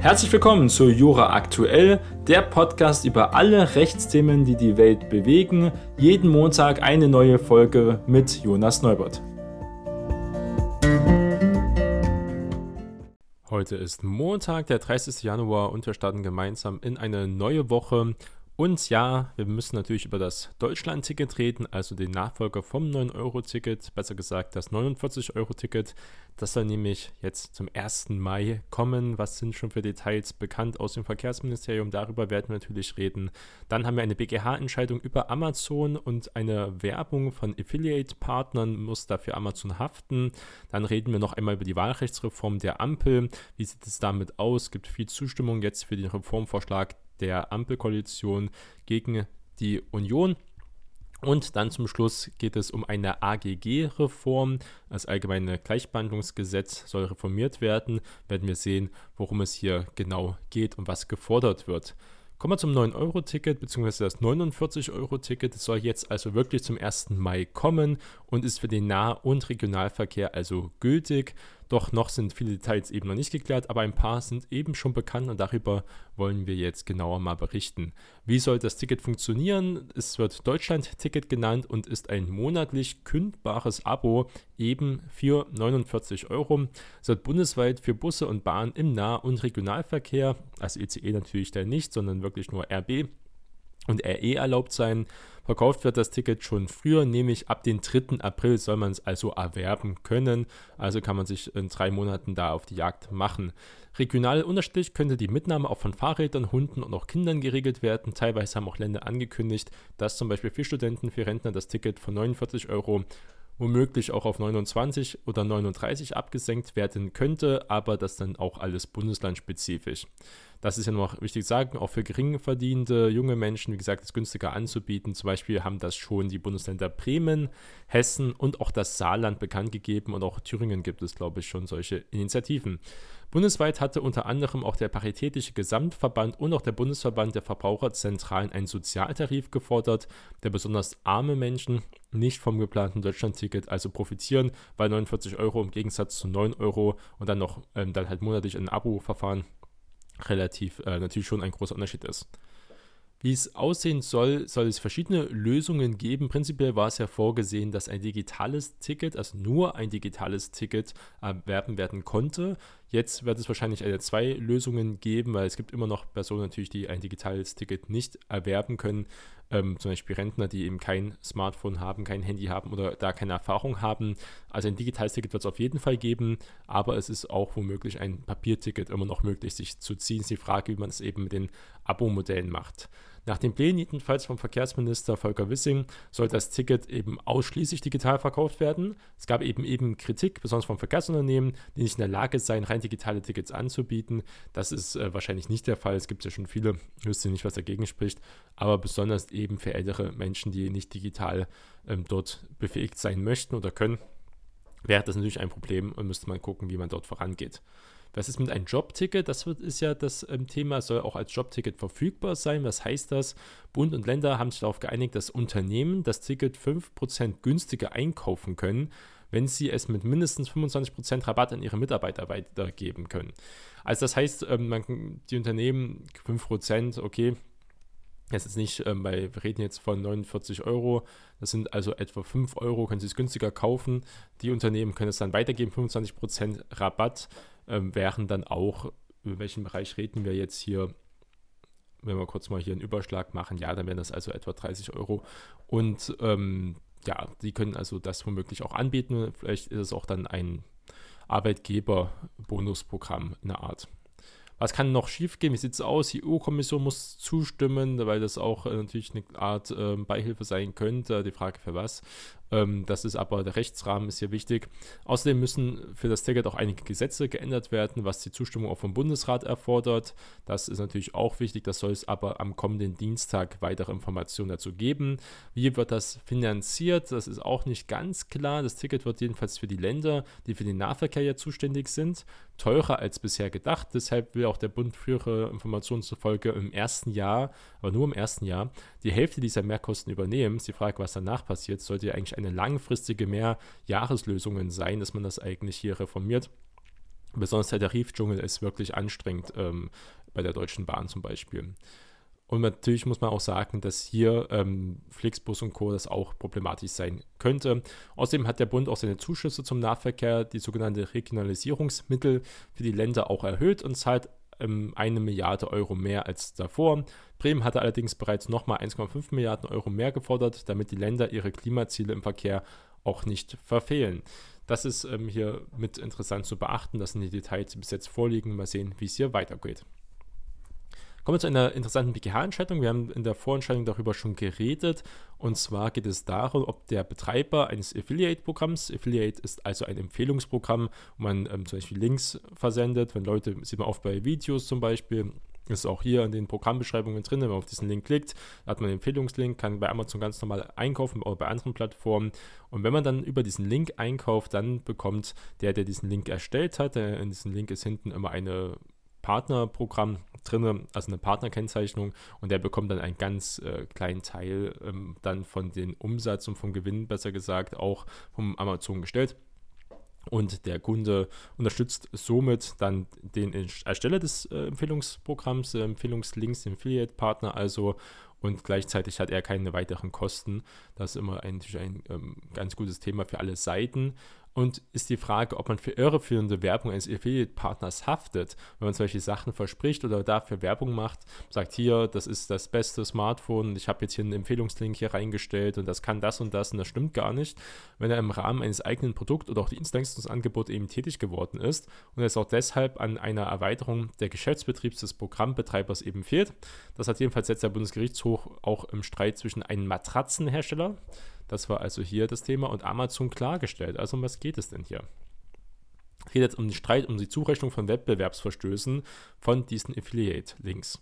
Herzlich willkommen zu Jura Aktuell, der Podcast über alle Rechtsthemen, die die Welt bewegen. Jeden Montag eine neue Folge mit Jonas Neubert. Heute ist Montag, der 30. Januar und wir starten gemeinsam in eine neue Woche. Und ja, wir müssen natürlich über das Deutschland-Ticket reden, also den Nachfolger vom 9-Euro-Ticket, besser gesagt das 49-Euro-Ticket. Das soll nämlich jetzt zum 1. Mai kommen. Was sind schon für Details bekannt aus dem Verkehrsministerium? Darüber werden wir natürlich reden. Dann haben wir eine BGH-Entscheidung über Amazon und eine Werbung von Affiliate-Partnern muss dafür Amazon haften. Dann reden wir noch einmal über die Wahlrechtsreform der Ampel. Wie sieht es damit aus? Es gibt viel Zustimmung jetzt für den Reformvorschlag der Ampelkoalition gegen die Union. Und dann zum Schluss geht es um eine AGG-Reform. Das allgemeine Gleichbehandlungsgesetz soll reformiert werden. Werden wir sehen, worum es hier genau geht und was gefordert wird. Kommen wir zum 9-Euro-Ticket bzw. das 49-Euro-Ticket. Das soll jetzt also wirklich zum 1. Mai kommen und ist für den Nah- und Regionalverkehr also gültig. Doch noch sind viele Details eben noch nicht geklärt, aber ein paar sind eben schon bekannt und darüber wollen wir jetzt genauer mal berichten. Wie soll das Ticket funktionieren? Es wird Deutschland-Ticket genannt und ist ein monatlich kündbares Abo eben für 49 Euro. Es wird bundesweit für Busse und Bahnen im Nah- und Regionalverkehr, also ECE natürlich dann nicht, sondern wirklich nur RB und RE erlaubt sein. Verkauft wird das Ticket schon früher, nämlich ab dem 3. April soll man es also erwerben können. Also kann man sich in drei Monaten da auf die Jagd machen. Regional unterschiedlich könnte die Mitnahme auch von Fahrrädern, Hunden und auch Kindern geregelt werden. Teilweise haben auch Länder angekündigt, dass zum Beispiel für Studenten, für Rentner das Ticket von 49 Euro womöglich auch auf 29 oder 39 abgesenkt werden könnte, aber das dann auch alles bundeslandspezifisch. Das ist ja noch wichtig zu sagen, auch für gering verdiente junge Menschen, wie gesagt, es günstiger anzubieten. Zum Beispiel haben das schon die Bundesländer Bremen, Hessen und auch das Saarland bekannt gegeben und auch Thüringen gibt es, glaube ich, schon solche Initiativen. Bundesweit hatte unter anderem auch der Paritätische Gesamtverband und auch der Bundesverband der Verbraucherzentralen einen Sozialtarif gefordert, der besonders arme Menschen nicht vom geplanten Deutschlandticket also profitieren, weil 49 Euro im Gegensatz zu 9 Euro und dann noch ähm, dann halt monatlich ein Abo-Verfahren relativ äh, natürlich schon ein großer Unterschied ist. Wie es aussehen soll, soll es verschiedene Lösungen geben. Prinzipiell war es ja vorgesehen, dass ein digitales Ticket, also nur ein digitales Ticket, erwerben werden konnte. Jetzt wird es wahrscheinlich eine zwei Lösungen geben, weil es gibt immer noch Personen natürlich, die ein digitales Ticket nicht erwerben können. Ähm, zum Beispiel Rentner, die eben kein Smartphone haben, kein Handy haben oder da keine Erfahrung haben. Also ein digitales Ticket wird es auf jeden Fall geben, aber es ist auch womöglich ein Papierticket immer noch möglich, sich zu ziehen. Es ist die Frage, wie man es eben mit den Abo-Modellen macht. Nach den Plänen jedenfalls vom Verkehrsminister Volker Wissing soll das Ticket eben ausschließlich digital verkauft werden. Es gab eben eben Kritik, besonders vom Verkehrsunternehmen, die nicht in der Lage seien, rein digitale Tickets anzubieten. Das ist äh, wahrscheinlich nicht der Fall. Es gibt ja schon viele, wüsste nicht, was dagegen spricht, aber besonders eben für ältere Menschen, die nicht digital ähm, dort befähigt sein möchten oder können, wäre das natürlich ein Problem und müsste man gucken, wie man dort vorangeht. Was ist mit einem Jobticket? Das wird, ist ja das ähm, Thema, soll auch als Jobticket verfügbar sein. Was heißt das? Bund und Länder haben sich darauf geeinigt, dass Unternehmen das Ticket 5% günstiger einkaufen können, wenn sie es mit mindestens 25% Rabatt an ihre Mitarbeiter weitergeben können. Also das heißt, ähm, man, die Unternehmen 5%, okay, das ist nicht, ähm, weil wir reden jetzt von 49 Euro, das sind also etwa 5 Euro, können Sie es günstiger kaufen. Die Unternehmen können es dann weitergeben, 25% Rabatt ähm, wären dann auch, über welchen Bereich reden wir jetzt hier, wenn wir kurz mal hier einen Überschlag machen, ja, dann wären das also etwa 30 Euro. Und ähm, ja, die können also das womöglich auch anbieten. Vielleicht ist es auch dann ein Arbeitgeber-Bonusprogramm in der Art. Was kann noch schiefgehen? Wie sieht es aus? Die EU-Kommission muss zustimmen, weil das auch äh, natürlich eine Art äh, Beihilfe sein könnte. Die Frage für was. Ähm, das ist aber der Rechtsrahmen ist hier wichtig. Außerdem müssen für das Ticket auch einige Gesetze geändert werden, was die Zustimmung auch vom Bundesrat erfordert. Das ist natürlich auch wichtig. Das soll es aber am kommenden Dienstag weitere Informationen dazu geben. Wie wird das finanziert? Das ist auch nicht ganz klar. Das Ticket wird jedenfalls für die Länder, die für den Nahverkehr ja zuständig sind, teurer als bisher gedacht. Deshalb will auch der Bund frühere Informationen zufolge im ersten Jahr, aber nur im ersten Jahr, die Hälfte dieser Mehrkosten übernehmen. Ist die Frage, was danach passiert, sollte ja eigentlich eine langfristige Mehrjahreslösung sein, dass man das eigentlich hier reformiert. Besonders der Tarifdschungel ist wirklich anstrengend ähm, bei der Deutschen Bahn zum Beispiel. Und natürlich muss man auch sagen, dass hier ähm, Flixbus und Co. das auch problematisch sein könnte. Außerdem hat der Bund auch seine Zuschüsse zum Nahverkehr, die sogenannte Regionalisierungsmittel für die Länder auch erhöht und zahlt ähm, eine Milliarde Euro mehr als davor. Bremen hatte allerdings bereits nochmal 1,5 Milliarden Euro mehr gefordert, damit die Länder ihre Klimaziele im Verkehr auch nicht verfehlen. Das ist ähm, hier mit interessant zu beachten. Das sind die Details, die bis jetzt vorliegen. Mal sehen, wie es hier weitergeht. Kommen wir zu einer interessanten BGH-Entscheidung. Wir haben in der Vorentscheidung darüber schon geredet. Und zwar geht es darum, ob der Betreiber eines Affiliate-Programms, Affiliate ist also ein Empfehlungsprogramm, wo man ähm, zum Beispiel Links versendet, wenn Leute, sieht man oft bei Videos zum Beispiel, ist auch hier in den Programmbeschreibungen drin, wenn man auf diesen Link klickt, hat man einen Empfehlungslink, kann bei Amazon ganz normal einkaufen oder bei anderen Plattformen. Und wenn man dann über diesen Link einkauft, dann bekommt der, der diesen Link erstellt hat, in diesem Link ist hinten immer eine Partnerprogramm drin, also eine Partnerkennzeichnung und der bekommt dann einen ganz äh, kleinen Teil ähm, dann von den Umsatz und vom Gewinn, besser gesagt, auch vom Amazon gestellt. Und der Kunde unterstützt somit dann den Ersteller des äh, Empfehlungsprogramms, äh, Empfehlungslinks, den Affiliate-Partner also und gleichzeitig hat er keine weiteren Kosten. Das ist immer ein, ein ähm, ganz gutes Thema für alle Seiten. Und ist die Frage, ob man für irreführende Werbung eines Affiliate-Partners haftet, wenn man solche Sachen verspricht oder dafür Werbung macht, sagt hier, das ist das beste Smartphone, ich habe jetzt hier einen Empfehlungslink hier reingestellt und das kann das und das und das stimmt gar nicht. Wenn er im Rahmen eines eigenen Produkt- oder auch Dienstleistungsangebots eben tätig geworden ist und es auch deshalb an einer Erweiterung der Geschäftsbetriebs des Programmbetreibers eben fehlt, das hat jedenfalls jetzt der Bundesgerichtshof auch im Streit zwischen einem Matratzenhersteller, das war also hier das Thema und Amazon klargestellt. Also um was geht es denn hier? Es geht jetzt um den Streit um die Zurechnung von Wettbewerbsverstößen von diesen Affiliate-Links.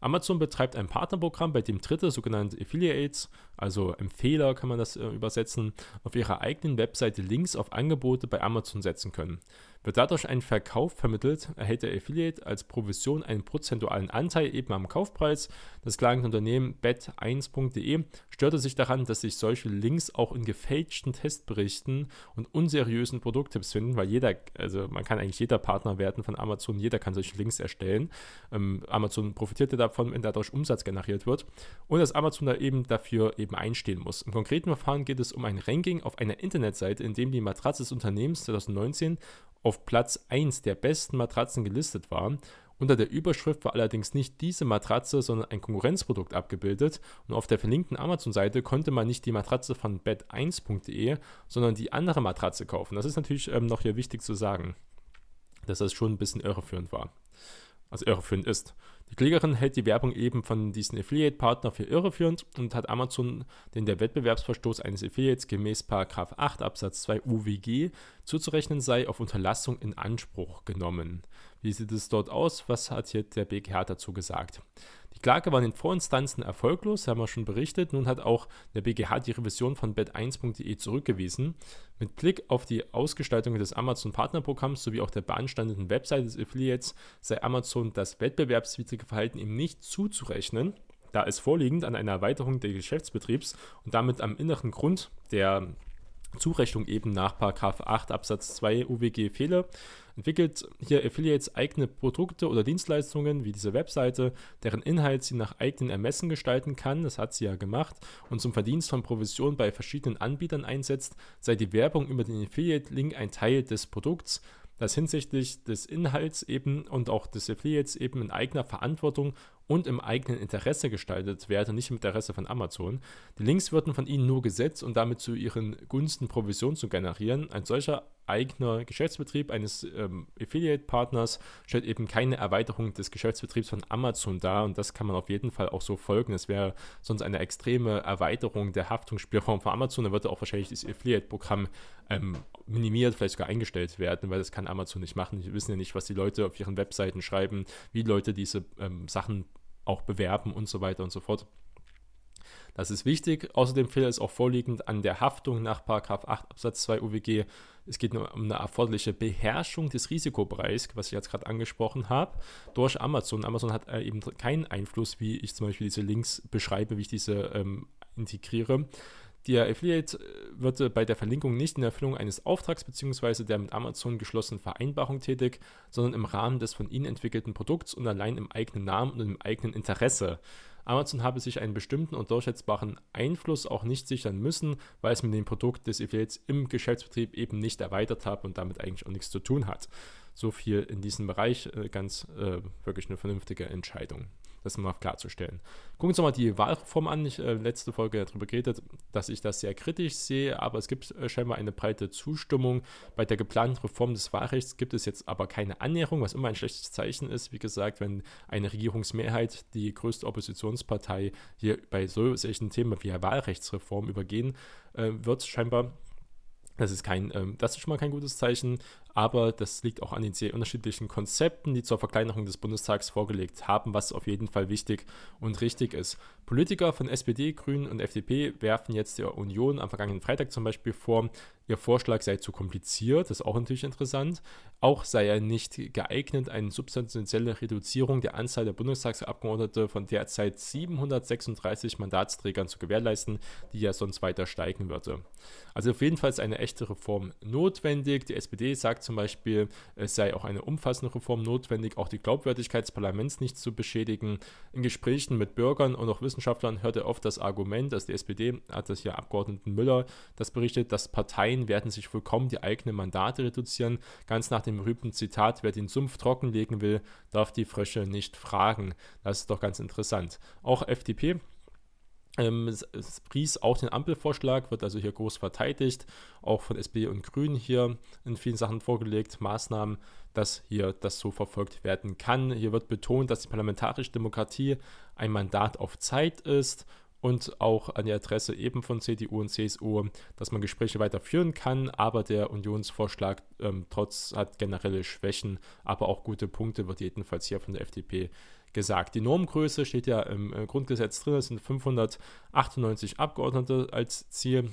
Amazon betreibt ein Partnerprogramm, bei dem Dritte, sogenannte Affiliates, also Empfehler kann man das äh, übersetzen, auf ihrer eigenen Webseite Links auf Angebote bei Amazon setzen können. Wird dadurch ein Verkauf vermittelt, erhält der Affiliate als Provision einen prozentualen Anteil eben am Kaufpreis. Das klagende Unternehmen bet1.de störte sich daran, dass sich solche Links auch in gefälschten Testberichten und unseriösen Produkttipps finden, weil jeder, also man kann eigentlich jeder Partner werden von Amazon, jeder kann solche Links erstellen. Ähm, Amazon profitierte davon, wenn dadurch Umsatz generiert wird und dass Amazon da eben dafür eben einstehen muss. Im konkreten Verfahren geht es um ein Ranking auf einer Internetseite, in dem die Matratze des Unternehmens 2019 auf Platz 1 der besten Matratzen gelistet war. Unter der Überschrift war allerdings nicht diese Matratze, sondern ein Konkurrenzprodukt abgebildet und auf der verlinkten Amazon-Seite konnte man nicht die Matratze von bed1.de, sondern die andere Matratze kaufen. Das ist natürlich ähm, noch hier wichtig zu sagen, dass das schon ein bisschen irreführend war also irreführend ist. Die Klägerin hält die Werbung eben von diesen Affiliate-Partner für irreführend und hat Amazon den der Wettbewerbsverstoß eines Affiliates gemäß 8 Absatz 2 UWG zuzurechnen sei, auf Unterlassung in Anspruch genommen. Wie sieht es dort aus? Was hat hier der BGH dazu gesagt? Die Klage war in den Vorinstanzen erfolglos, haben wir schon berichtet. Nun hat auch der BGH die Revision von bet1.de zurückgewiesen. Mit Blick auf die Ausgestaltung des Amazon-Partnerprogramms sowie auch der beanstandeten Webseite des Affiliates sei Amazon das wettbewerbswidrige Verhalten ihm nicht zuzurechnen, da es vorliegend an einer Erweiterung des Geschäftsbetriebs und damit am inneren Grund der Zurechnung eben nach 8 Absatz 2 UWG fehle, entwickelt hier Affiliates eigene Produkte oder Dienstleistungen wie diese Webseite, deren Inhalt sie nach eigenen Ermessen gestalten kann, das hat sie ja gemacht, und zum Verdienst von Provision bei verschiedenen Anbietern einsetzt, sei die Werbung über den Affiliate-Link ein Teil des Produkts, das hinsichtlich des Inhalts eben und auch des Affiliates eben in eigener Verantwortung und im eigenen Interesse gestaltet werde, nicht im Interesse von Amazon. Die Links würden von ihnen nur gesetzt und damit zu ihren Gunsten Provision zu generieren. Ein solcher eigener Geschäftsbetrieb eines ähm, Affiliate-Partners stellt eben keine Erweiterung des Geschäftsbetriebs von Amazon dar und das kann man auf jeden Fall auch so folgen. Es wäre sonst eine extreme Erweiterung der Haftungsspielraum von Amazon. Da würde auch wahrscheinlich das Affiliate-Programm ähm, minimiert, vielleicht sogar eingestellt werden, weil das kann Amazon nicht machen. Die wissen ja nicht, was die Leute auf ihren Webseiten schreiben, wie Leute diese ähm, Sachen auch bewerben und so weiter und so fort. Das ist wichtig. Außerdem fehlt es auch vorliegend an der Haftung nach 8 Absatz 2 UWG. Es geht nur um eine erforderliche Beherrschung des Risikobereichs, was ich jetzt gerade angesprochen habe, durch Amazon. Amazon hat äh, eben keinen Einfluss, wie ich zum Beispiel diese Links beschreibe, wie ich diese ähm, integriere. Der Affiliate äh, wird bei der Verlinkung nicht in Erfüllung eines Auftrags bzw. der mit Amazon geschlossenen Vereinbarung tätig, sondern im Rahmen des von ihnen entwickelten Produkts und allein im eigenen Namen und im eigenen Interesse. Amazon habe sich einen bestimmten und durchsetzbaren Einfluss auch nicht sichern müssen, weil es mit dem Produkt des Affiliates im Geschäftsbetrieb eben nicht erweitert hat und damit eigentlich auch nichts zu tun hat. So viel in diesem Bereich, äh, ganz äh, wirklich eine vernünftige Entscheidung das mal klarzustellen. Gucken wir uns nochmal die Wahlreform an. Ich äh, letzte Folge darüber geredet, dass ich das sehr kritisch sehe, aber es gibt äh, scheinbar eine breite Zustimmung. Bei der geplanten Reform des Wahlrechts gibt es jetzt aber keine Annäherung, was immer ein schlechtes Zeichen ist. Wie gesagt, wenn eine Regierungsmehrheit die größte Oppositionspartei hier bei solchen Themen wie Wahlrechtsreform übergehen äh, wird, scheinbar das ist kein, ähm, das ist schon mal kein gutes Zeichen aber das liegt auch an den sehr unterschiedlichen Konzepten, die zur Verkleinerung des Bundestags vorgelegt haben, was auf jeden Fall wichtig und richtig ist. Politiker von SPD, Grünen und FDP werfen jetzt der Union am vergangenen Freitag zum Beispiel vor, ihr Vorschlag sei zu kompliziert, das ist auch natürlich interessant. Auch sei er nicht geeignet, eine substanzielle Reduzierung der Anzahl der Bundestagsabgeordnete von derzeit 736 Mandatsträgern zu gewährleisten, die ja sonst weiter steigen würde. Also auf jeden Fall ist eine echte Reform notwendig. Die SPD sagt, sagt zum Beispiel, es sei auch eine umfassende Reform notwendig, auch die Glaubwürdigkeit des Parlaments nicht zu beschädigen. In Gesprächen mit Bürgern und auch Wissenschaftlern hört er oft das Argument, dass die SPD, hat das ja Abgeordneten Müller das berichtet, dass Parteien werden sich vollkommen die eigenen Mandate reduzieren. Ganz nach dem berühmten Zitat, wer den Sumpf trockenlegen will, darf die Frösche nicht fragen. Das ist doch ganz interessant. Auch FDP ähm, es, es pries auch den Ampelvorschlag, wird also hier groß verteidigt, auch von SPD und Grünen hier in vielen Sachen vorgelegt, Maßnahmen, dass hier das so verfolgt werden kann. Hier wird betont, dass die parlamentarische Demokratie ein Mandat auf Zeit ist und auch an die Adresse eben von CDU und CSU, dass man Gespräche weiterführen kann, aber der Unionsvorschlag ähm, trotz hat generelle Schwächen, aber auch gute Punkte wird jedenfalls hier von der FDP gesagt. Die Normgröße steht ja im äh, Grundgesetz drin, es sind 598 Abgeordnete als Ziel.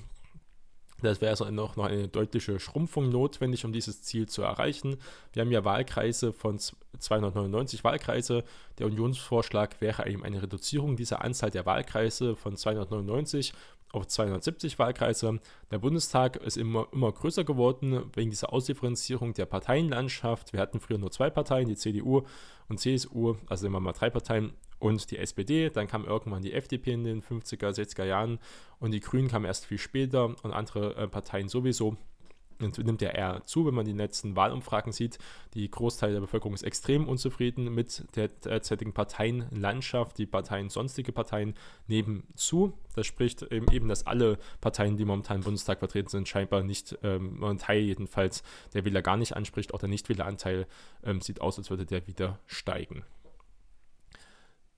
Das wäre also noch, eine deutliche Schrumpfung notwendig, um dieses Ziel zu erreichen. Wir haben ja Wahlkreise von 299 Wahlkreise. Der Unionsvorschlag wäre eben eine Reduzierung dieser Anzahl der Wahlkreise von 299 auf 270 Wahlkreise. Der Bundestag ist immer, immer größer geworden wegen dieser Ausdifferenzierung der Parteienlandschaft. Wir hatten früher nur zwei Parteien, die CDU und CSU, also immer mal drei Parteien und die SPD. Dann kam irgendwann die FDP in den 50er, 60er Jahren und die Grünen kamen erst viel später und andere äh, Parteien sowieso nimmt ja eher zu, wenn man die letzten Wahlumfragen sieht. Die Großteil der Bevölkerung ist extrem unzufrieden mit der derzeitigen Parteienlandschaft. Die Parteien, sonstige Parteien nehmen zu. Das spricht eben, eben dass alle Parteien, die momentan im Bundestag vertreten sind, scheinbar nicht, ähm, ein Teil jedenfalls, der Wähler gar nicht anspricht. Auch der Nichtwähleranteil ähm, sieht aus, als würde der wieder steigen.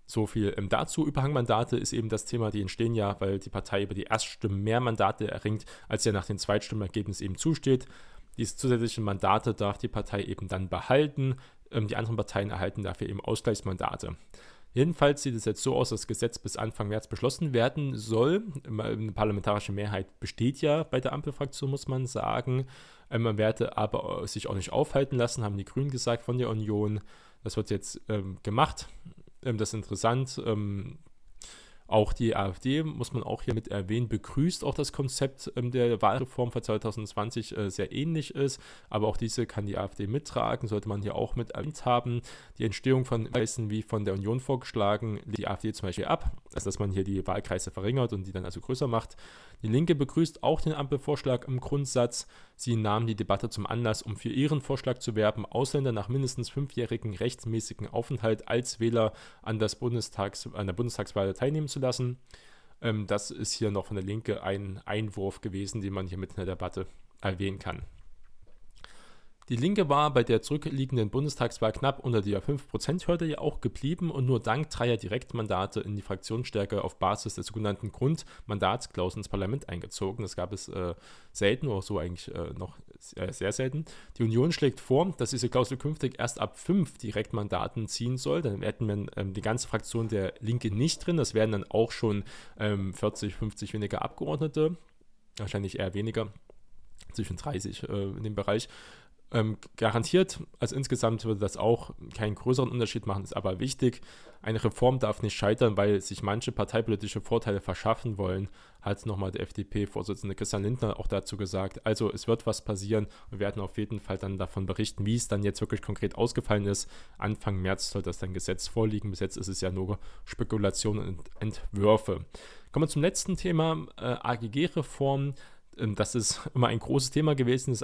So viel ähm, dazu. Überhangmandate ist eben das Thema, die entstehen ja, weil die Partei über die Erststimmen mehr Mandate erringt, als ja nach dem Zweitstimmenergebnis eben zusteht. Diese zusätzlichen Mandate darf die Partei eben dann behalten. Ähm, die anderen Parteien erhalten dafür eben Ausgleichsmandate. Jedenfalls sieht es jetzt so aus, dass das Gesetz bis Anfang März beschlossen werden soll. Eine parlamentarische Mehrheit besteht ja bei der Ampelfraktion, muss man sagen. Ähm, man werde aber sich auch nicht aufhalten lassen, haben die Grünen gesagt von der Union. Das wird jetzt ähm, gemacht. Ähm, das ist interessant. Ähm, auch die AfD, muss man auch hier mit erwähnen, begrüßt auch das Konzept ähm, der Wahlreform für 2020 äh, sehr ähnlich ist. Aber auch diese kann die AfD mittragen, sollte man hier auch mit erwähnt haben. Die Entstehung von Kreisen wie von der Union vorgeschlagen, die AfD zum Beispiel ab, also dass man hier die Wahlkreise verringert und die dann also größer macht. Die Linke begrüßt auch den Ampelvorschlag im Grundsatz. Sie nahmen die Debatte zum Anlass, um für ihren Vorschlag zu werben, Ausländer nach mindestens fünfjährigen rechtsmäßigen Aufenthalt als Wähler an, das Bundestags, an der Bundestagswahl teilnehmen zu lassen. Ähm, das ist hier noch von der Linke ein Einwurf gewesen, den man hier mit in der Debatte erwähnen kann. Die Linke war bei der zurückliegenden Bundestagswahl knapp unter der 5%-Hürde ja auch geblieben und nur dank dreier Direktmandate in die Fraktionsstärke auf Basis des sogenannten Grundmandatsklaus ins Parlament eingezogen. Das gab es äh, selten oder so eigentlich äh, noch sehr, sehr, selten. Die Union schlägt vor, dass diese Klausel künftig erst ab fünf Direktmandaten ziehen soll. Dann hätten wir ähm, die ganze Fraktion der Linke nicht drin. Das wären dann auch schon ähm, 40, 50 weniger Abgeordnete. Wahrscheinlich eher weniger zwischen 30 äh, in dem Bereich. Ähm, garantiert, also insgesamt würde das auch keinen größeren Unterschied machen, ist aber wichtig. Eine Reform darf nicht scheitern, weil sich manche parteipolitische Vorteile verschaffen wollen, hat nochmal der FDP-Vorsitzende Christian Lindner auch dazu gesagt. Also es wird was passieren. Wir werden auf jeden Fall dann davon berichten, wie es dann jetzt wirklich konkret ausgefallen ist. Anfang März soll das dann Gesetz vorliegen. Bis jetzt ist es ja nur Spekulation und Entwürfe. Kommen wir zum letzten Thema, äh, AGG-Reform. Ähm, das ist immer ein großes Thema gewesen, das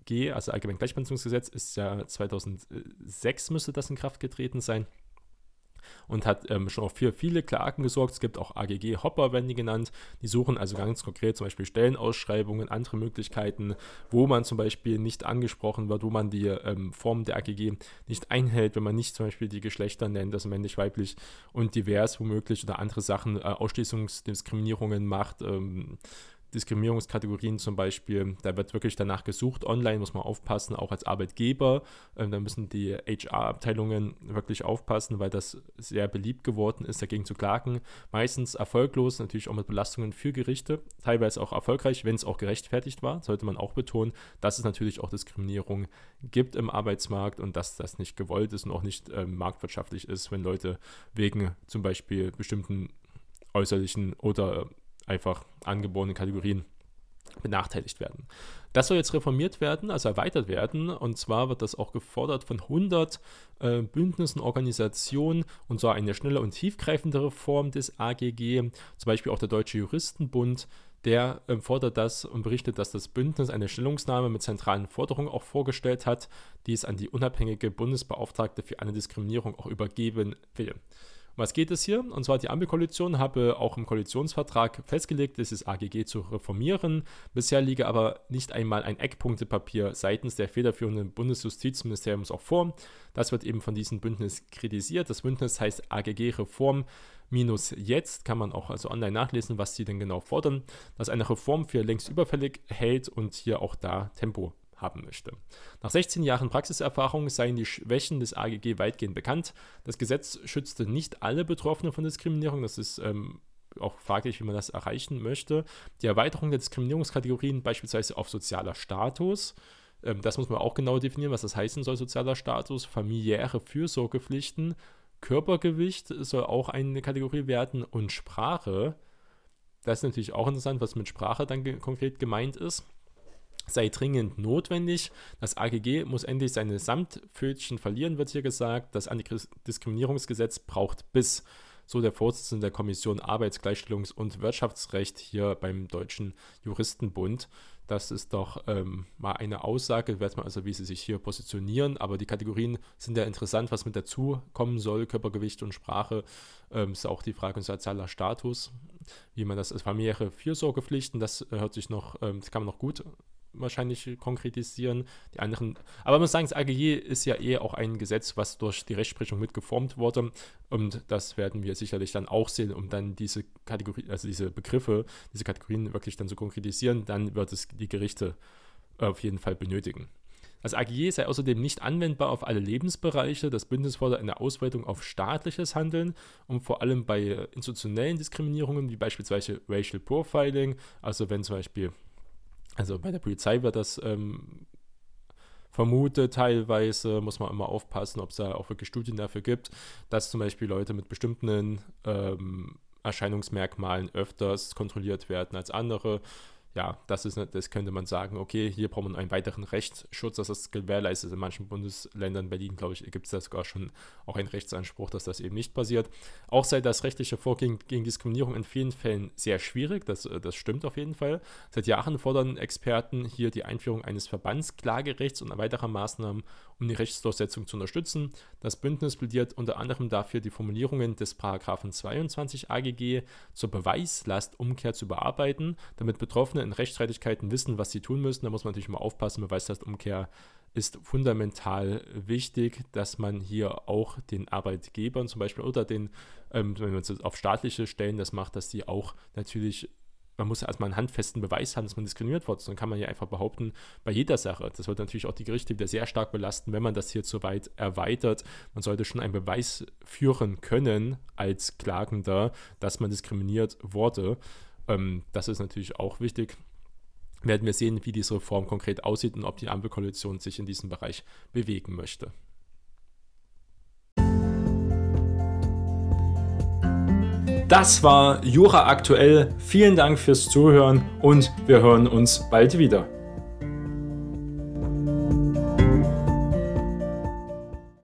AGG also Allgemein Gleichbehandlungsgesetz, ist ja 2006 müsste das in Kraft getreten sein und hat ähm, schon für viele Klagen gesorgt. Es gibt auch AGG-Hopper, werden die genannt. Die suchen also ganz konkret zum Beispiel Stellenausschreibungen, andere Möglichkeiten, wo man zum Beispiel nicht angesprochen wird, wo man die ähm, Form der AGG nicht einhält, wenn man nicht zum Beispiel die Geschlechter nennt, also männlich, weiblich und divers womöglich oder andere Sachen, äh, Ausschließungsdiskriminierungen macht. Ähm, Diskriminierungskategorien zum Beispiel, da wird wirklich danach gesucht. Online muss man aufpassen, auch als Arbeitgeber. Ähm, da müssen die HR-Abteilungen wirklich aufpassen, weil das sehr beliebt geworden ist, dagegen zu klagen. Meistens erfolglos, natürlich auch mit Belastungen für Gerichte, teilweise auch erfolgreich, wenn es auch gerechtfertigt war, sollte man auch betonen, dass es natürlich auch Diskriminierung gibt im Arbeitsmarkt und dass das nicht gewollt ist und auch nicht äh, marktwirtschaftlich ist, wenn Leute wegen zum Beispiel bestimmten äußerlichen oder einfach angeborene Kategorien benachteiligt werden. Das soll jetzt reformiert werden, also erweitert werden. Und zwar wird das auch gefordert von 100 äh, Bündnissen, Organisationen und zwar eine schnelle und tiefgreifende Reform des AGG. Zum Beispiel auch der Deutsche Juristenbund, der äh, fordert das und berichtet, dass das Bündnis eine Stellungnahme mit zentralen Forderungen auch vorgestellt hat, die es an die unabhängige Bundesbeauftragte für eine Diskriminierung auch übergeben will was geht es hier? Und zwar die Ampelkoalition habe auch im Koalitionsvertrag festgelegt, dieses AGG zu reformieren. Bisher liege aber nicht einmal ein Eckpunktepapier seitens der federführenden Bundesjustizministeriums auch vor. Das wird eben von diesem Bündnis kritisiert. Das Bündnis heißt AGG Reform minus jetzt, kann man auch also online nachlesen, was sie denn genau fordern, dass eine Reform für längst überfällig hält und hier auch da Tempo haben möchte. Nach 16 Jahren Praxiserfahrung seien die Schwächen des AGG weitgehend bekannt. Das Gesetz schützte nicht alle Betroffenen von Diskriminierung. Das ist ähm, auch fraglich, wie man das erreichen möchte. Die Erweiterung der Diskriminierungskategorien, beispielsweise auf sozialer Status, ähm, das muss man auch genau definieren, was das heißen soll, sozialer Status, familiäre Fürsorgepflichten, Körpergewicht soll auch eine Kategorie werden und Sprache. Das ist natürlich auch interessant, was mit Sprache dann ge konkret gemeint ist sei dringend notwendig. Das AGG muss endlich seine Samtpfötchen verlieren, wird hier gesagt. Das Antidiskriminierungsgesetz braucht bis, so der Vorsitzende der Kommission Arbeitsgleichstellungs- und Wirtschaftsrecht hier beim Deutschen Juristenbund. Das ist doch ähm, mal eine Aussage, weiß man also, wie sie sich hier positionieren. Aber die Kategorien sind ja interessant, was mit dazu kommen soll. Körpergewicht und Sprache ähm, ist auch die Frage sozialer Status, wie man das als familiäre Fürsorgepflichten, das hört sich noch, ähm, das kann man noch gut wahrscheinlich konkretisieren. Die anderen, aber man muss sagen, das AGG ist ja eh auch ein Gesetz, was durch die Rechtsprechung mitgeformt wurde. Und das werden wir sicherlich dann auch sehen, um dann diese Kategorie, also diese Begriffe, diese Kategorien wirklich dann zu konkretisieren. Dann wird es die Gerichte auf jeden Fall benötigen. Das AGG sei außerdem nicht anwendbar auf alle Lebensbereiche. Das Bündnis fordert eine Ausweitung auf staatliches Handeln und vor allem bei institutionellen Diskriminierungen, wie beispielsweise Racial Profiling, also wenn zum Beispiel also bei der Polizei wird das ähm, vermutet teilweise, muss man immer aufpassen, ob es da auch wirklich Studien dafür gibt, dass zum Beispiel Leute mit bestimmten ähm, Erscheinungsmerkmalen öfters kontrolliert werden als andere ja, das ist, das könnte man sagen, okay, hier braucht man einen weiteren Rechtsschutz, dass das gewährleistet ist. In manchen Bundesländern, Berlin, glaube ich, gibt es da sogar schon auch einen Rechtsanspruch, dass das eben nicht passiert. Auch sei das rechtliche Vorgehen gegen Diskriminierung in vielen Fällen sehr schwierig, das, das stimmt auf jeden Fall. Seit Jahren fordern Experten hier die Einführung eines Verbandsklagerechts und weiterer Maßnahmen, um die Rechtsdurchsetzung zu unterstützen. Das Bündnis plädiert unter anderem dafür, die Formulierungen des Paragraphen 22 AGG zur Beweislastumkehr zu bearbeiten, damit Betroffene in Rechtsstreitigkeiten wissen, was sie tun müssen. Da muss man natürlich mal aufpassen. Beweislastumkehr ist fundamental wichtig, dass man hier auch den Arbeitgebern zum Beispiel oder den, ähm, wenn man es auf staatliche Stellen das macht, dass die auch natürlich man muss erstmal einen handfesten Beweis haben, dass man diskriminiert wird. Dann kann man ja einfach behaupten, bei jeder Sache. Das wird natürlich auch die Gerichte wieder sehr stark belasten, wenn man das hier zu weit erweitert. Man sollte schon einen Beweis führen können als Klagender, dass man diskriminiert wurde. Ähm, das ist natürlich auch wichtig. werden wir sehen, wie diese Reform konkret aussieht und ob die Ampelkoalition sich in diesem Bereich bewegen möchte. Das war Jura aktuell. Vielen Dank fürs Zuhören und wir hören uns bald wieder.